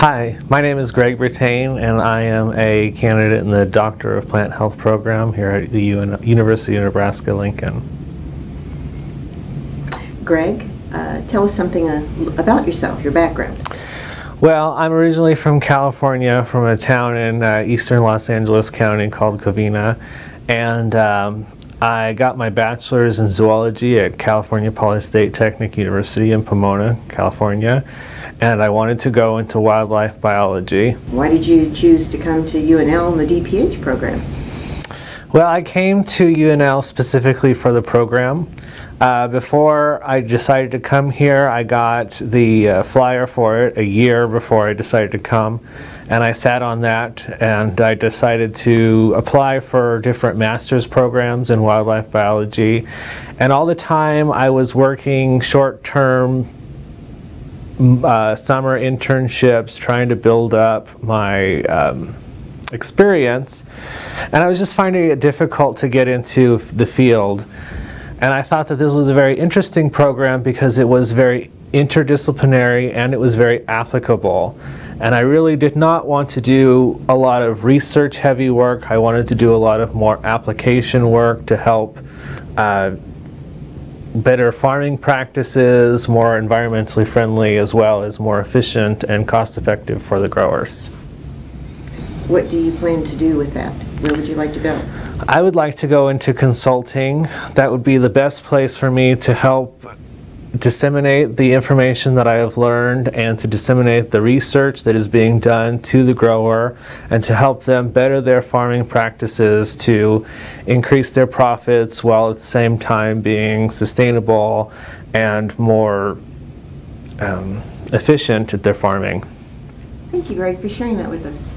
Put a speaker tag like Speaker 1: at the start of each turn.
Speaker 1: Hi, my name is Greg Brittain, and I am a candidate in the Doctor of Plant Health program here at the UN University of Nebraska Lincoln.
Speaker 2: Greg, uh, tell us something uh, about yourself, your background.
Speaker 1: Well, I'm originally from California, from a town in uh, eastern Los Angeles County called Covina, and um, I got my bachelor's in zoology at California Poly State Technic University in Pomona, California, and I wanted to go into wildlife biology.
Speaker 2: Why did you choose to come to UNL and the DPH program?
Speaker 1: Well, I came to UNL specifically for the program. Uh, before I decided to come here, I got the uh, flyer for it a year before I decided to come, and I sat on that and I decided to apply for different master's programs in wildlife biology. And all the time I was working short term uh, summer internships trying to build up my um, experience, and I was just finding it difficult to get into the field. And I thought that this was a very interesting program because it was very interdisciplinary and it was very applicable. And I really did not want to do a lot of research heavy work. I wanted to do a lot of more application work to help uh, better farming practices, more environmentally friendly, as well as more efficient and cost effective for the growers.
Speaker 2: What do you plan to do with that? Where would you like to go?
Speaker 1: I would like to go into consulting. That would be the best place for me to help disseminate the information that I have learned and to disseminate the research that is being done to the grower and to help them better their farming practices to increase their profits while at the same time being sustainable and more um, efficient at their farming.
Speaker 2: Thank you, Greg, for sharing that with us.